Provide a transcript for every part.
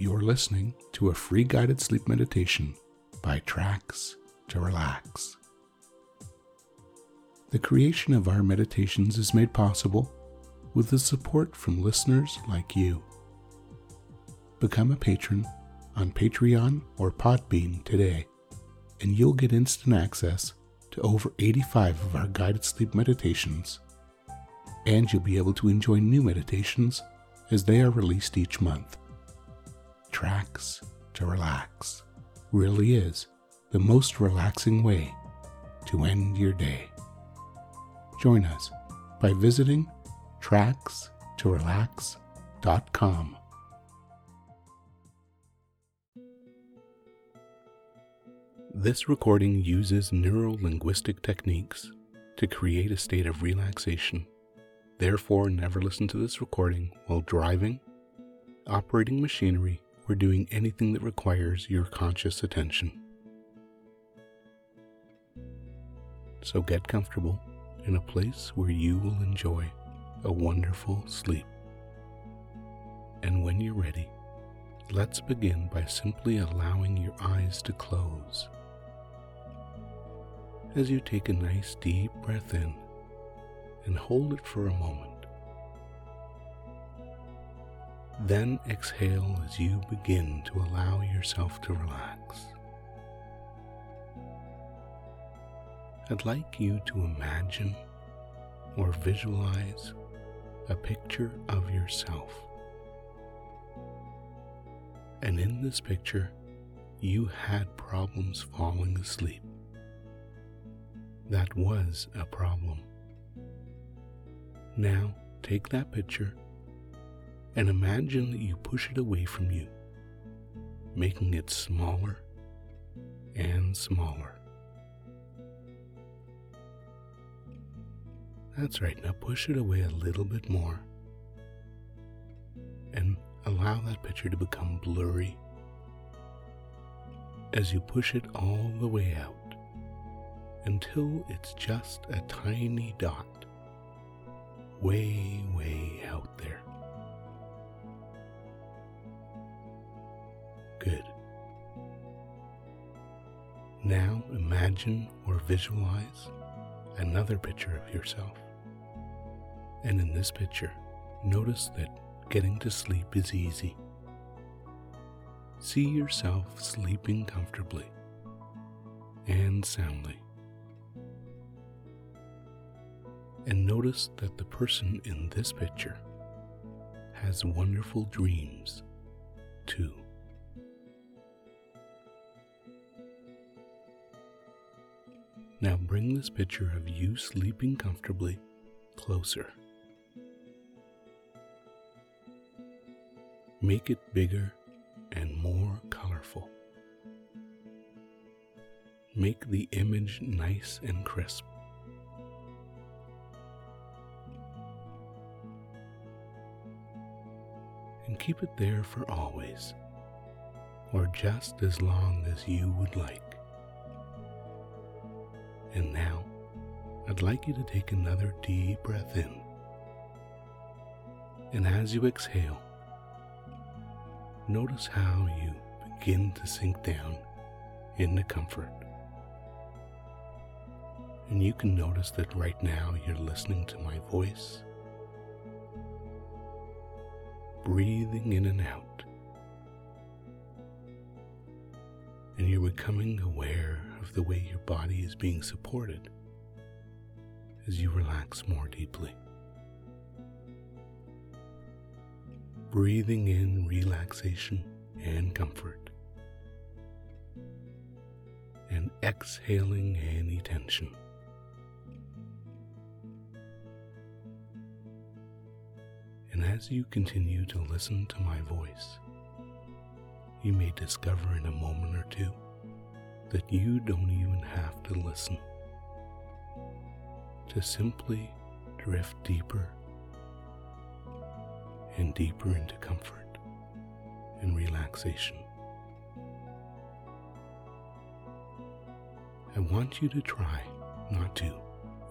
You're listening to a free guided sleep meditation by Tracks to Relax. The creation of our meditations is made possible with the support from listeners like you. Become a patron on Patreon or Podbean today, and you'll get instant access to over 85 of our guided sleep meditations. And you'll be able to enjoy new meditations as they are released each month. Tracks to Relax really is the most relaxing way to end your day. Join us by visiting trackstorelax.com. This recording uses neuro linguistic techniques to create a state of relaxation. Therefore, never listen to this recording while driving, operating machinery, or doing anything that requires your conscious attention. So get comfortable in a place where you will enjoy a wonderful sleep. And when you're ready, let's begin by simply allowing your eyes to close as you take a nice deep breath in and hold it for a moment. Then exhale as you begin to allow yourself to relax. I'd like you to imagine or visualize a picture of yourself. And in this picture, you had problems falling asleep that was a problem. Now take that picture and imagine that you push it away from you, making it smaller and smaller. That's right, now push it away a little bit more and allow that picture to become blurry as you push it all the way out until it's just a tiny dot way, way out there. Now imagine or visualize another picture of yourself. And in this picture, notice that getting to sleep is easy. See yourself sleeping comfortably and soundly. and notice that the person in this picture has wonderful dreams too. Now bring this picture of you sleeping comfortably closer. Make it bigger and more colorful. Make the image nice and crisp. and keep it there for always, or just as long as you would like. And now, I'd like you to take another deep breath in. And as you exhale, notice how you begin to sink down into comfort. And you can notice that right now you're listening to my voice breathing in and out. And you're becoming aware of the way your body is being supported as you relax more deeply. Breathing in relaxation and comfort, and exhaling any tension. And as you continue to listen to my voice, you may discover in a moment or two that you don't even have to listen. To simply drift deeper and deeper into comfort and relaxation. I want you to try not to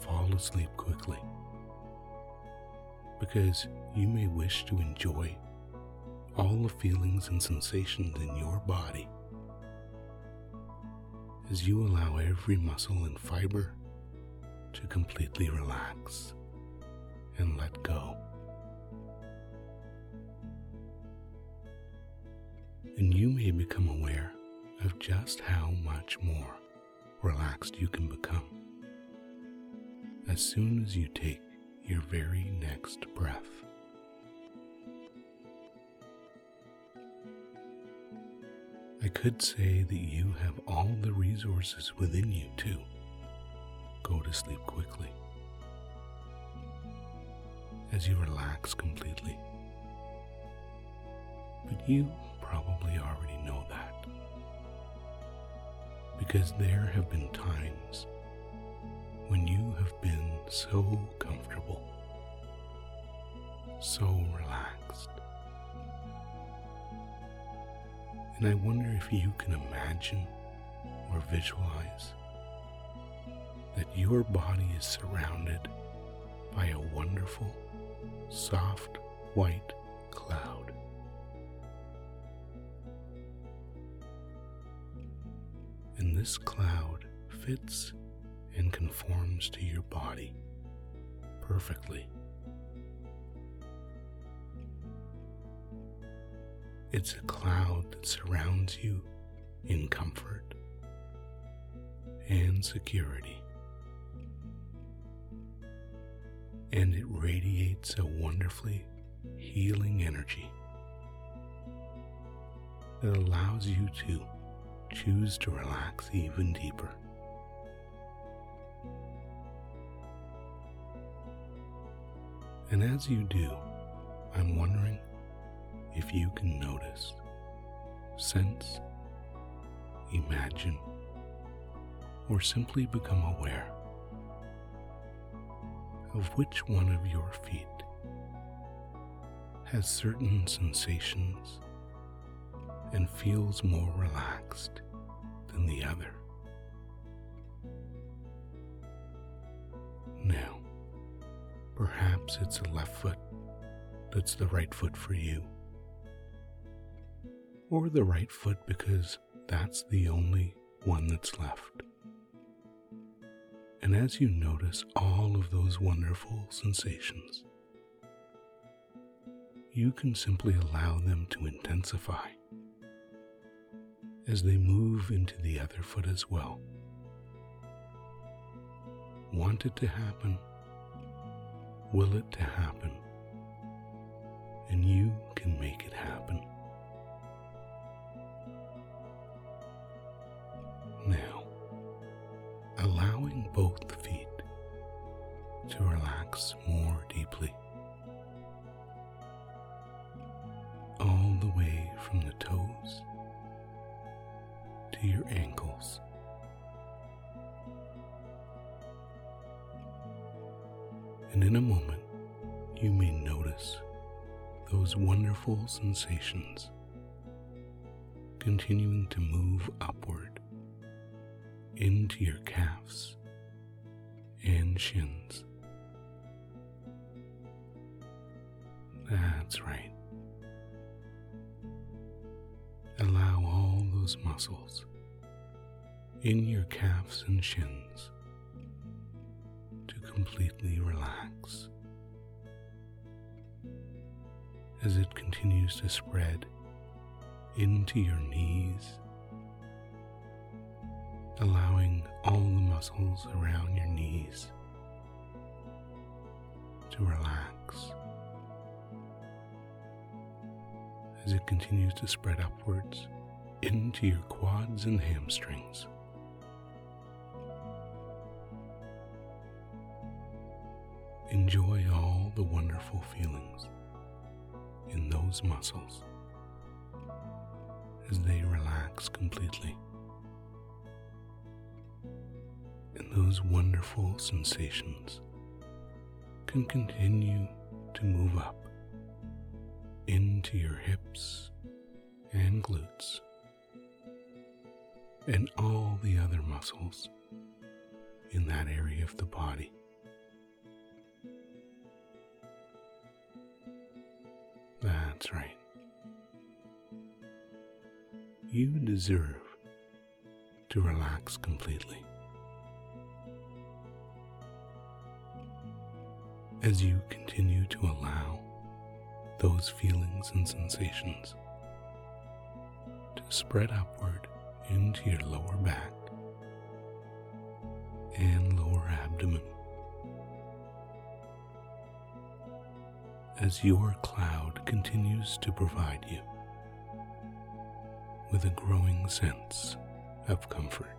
fall asleep quickly because you may wish to enjoy all the feelings and sensations in your body as you allow every muscle and fiber to completely relax and let go. And you may become aware of just how much more relaxed you can become as soon as you take your very next breath. I could say that you have all the resources within you to go to sleep quickly as you relax completely. But you probably already know that because there have been times when you have been so comfortable, so relaxed. And I wonder if you can imagine or visualize that your body is surrounded by a wonderful, soft, white cloud. And this cloud fits and conforms to your body perfectly. It's a cloud that surrounds you in comfort and security. And it radiates a wonderfully healing energy that allows you to choose to relax even deeper. And as you do, I'm wondering if you can notice, sense, imagine, or simply become aware of which one of your feet has certain sensations and feels more relaxed than the other. Now, perhaps it's a left foot that's the right foot for you or the right foot because that's the only one that's left. And as you notice all of those wonderful sensations, you can simply allow them to intensify as they move into the other foot as well. Want it to happen? Will it to happen? And you can make it happen. Now, allowing both feet to relax more deeply, all the way from the toes to your ankles. And in a moment, you may notice those wonderful sensations continuing to move upward into your calves and shins. That's right. Allow all those muscles in your calves and shins to completely relax as it continues to spread into your knees allowing all the muscles around your knees to relax as it continues to spread upwards into your quads and hamstrings. Enjoy all the wonderful feelings in those muscles as they relax completely. And those wonderful sensations can continue to move up into your hips and glutes and all the other muscles in that area of the body. That's right. you deserve to relax completely. As you continue to allow those feelings and sensations to spread upward into your lower back and lower abdomen. As your cloud continues to provide you with a growing sense of comfort.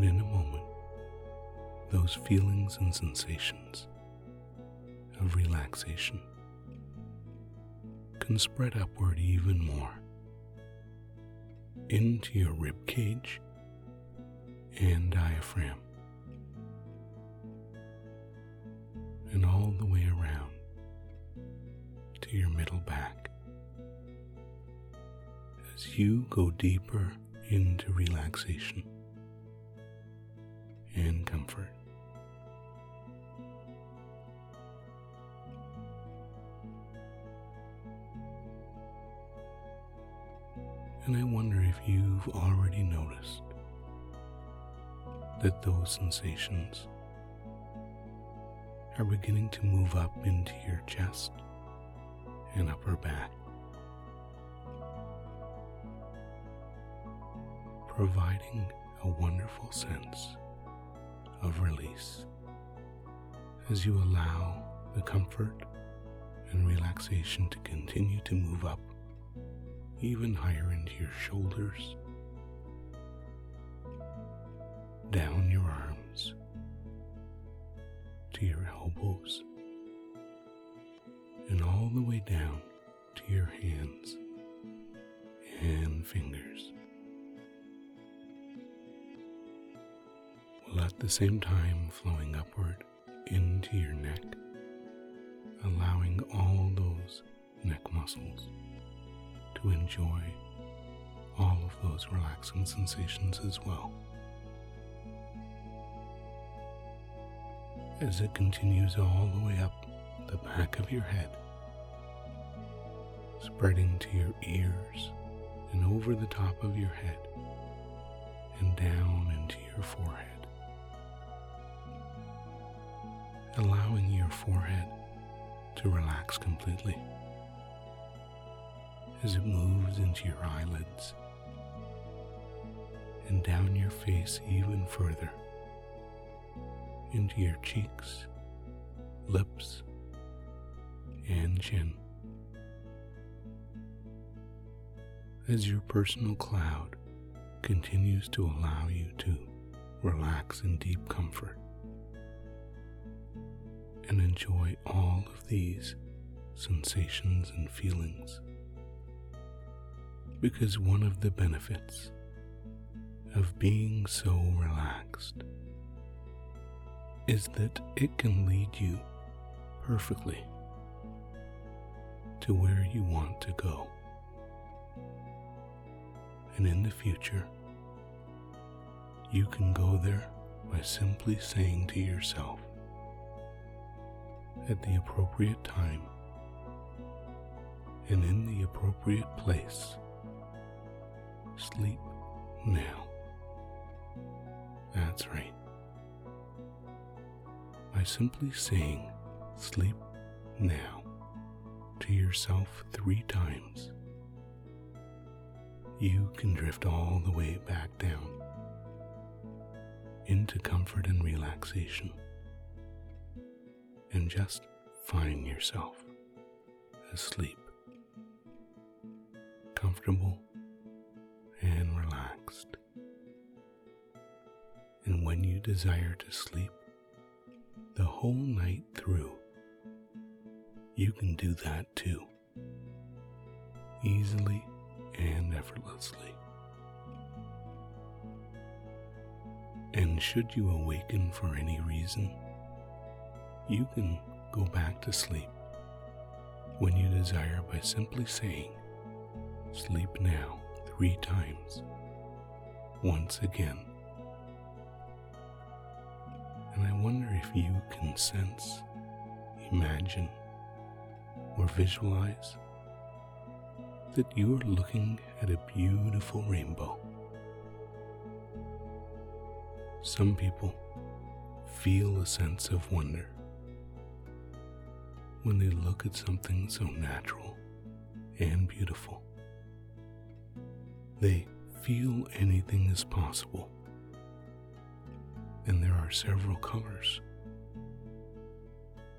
And in a moment, those feelings and sensations of relaxation can spread upward even more into your rib cage and diaphragm and all the way around to your middle back. As you go deeper into relaxation and comfort. And I wonder if you've already noticed that those sensations are beginning to move up into your chest and upper back, providing a wonderful sense of release as you allow the comfort and relaxation to continue to move up even higher into your shoulders, down your arms, to your elbows, and all the way down to your hands and fingers. While at the same time flowing upward into your neck, allowing all those neck muscles to enjoy all of those relaxing sensations as well. As it continues all the way up the back of your head, spreading to your ears and over the top of your head and down into your forehead. Allowing your forehead to relax completely as it moves into your eyelids and down your face even further into your cheeks, lips, and chin. As your personal cloud continues to allow you to relax in deep comfort and enjoy all of these sensations and feelings because one of the benefits of being so relaxed is that it can lead you perfectly to where you want to go. And in the future, you can go there by simply saying to yourself at the appropriate time and in the appropriate place Sleep now. That's right. By simply saying sleep now to yourself three times, you can drift all the way back down into comfort and relaxation and just find yourself asleep, comfortable and relaxed. And when you desire to sleep the whole night through, you can do that too, easily and effortlessly. And should you awaken for any reason, you can go back to sleep when you desire by simply saying, Sleep now three times, once again. And I wonder if you can sense, imagine, or visualize that you are looking at a beautiful rainbow. Some people feel a sense of wonder when they look at something so natural and beautiful. They feel anything is possible, and there are several colors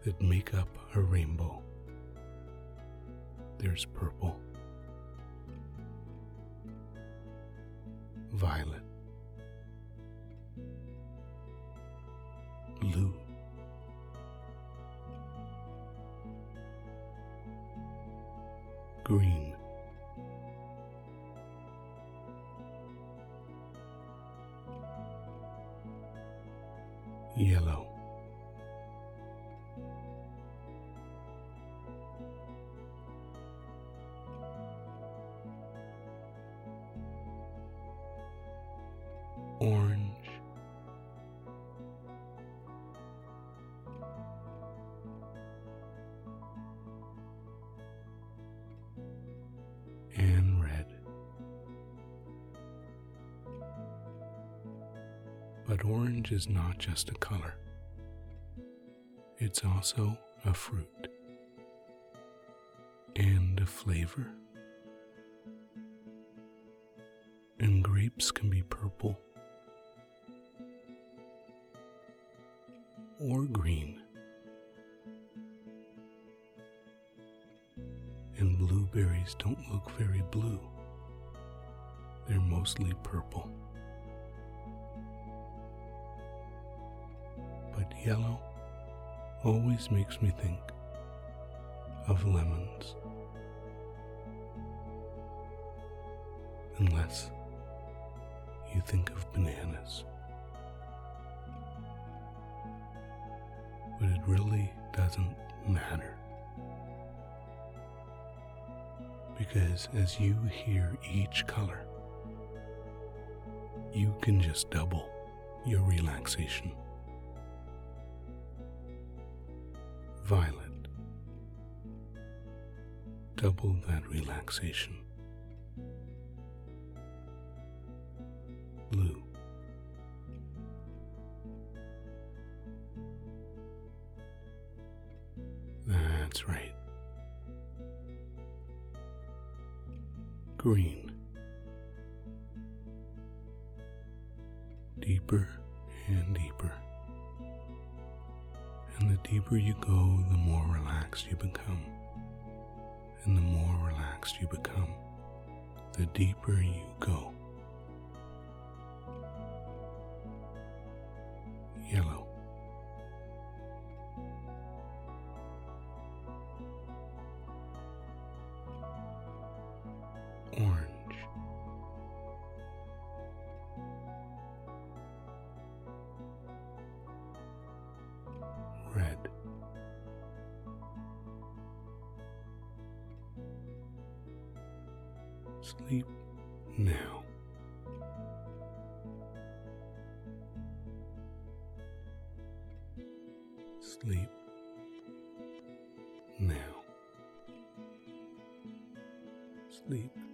that make up a rainbow. There's purple, violet, blue, green, yellow. Orange is not just a color, it's also a fruit and a flavor. And grapes can be purple or green. And blueberries don't look very blue, they're mostly purple. Yellow always makes me think of lemons. Unless you think of bananas. But it really doesn't matter. Because as you hear each color, you can just double your relaxation. Violet, double that relaxation. The more relaxed you become. And the more relaxed you become, the deeper you go. Yellow. Sleep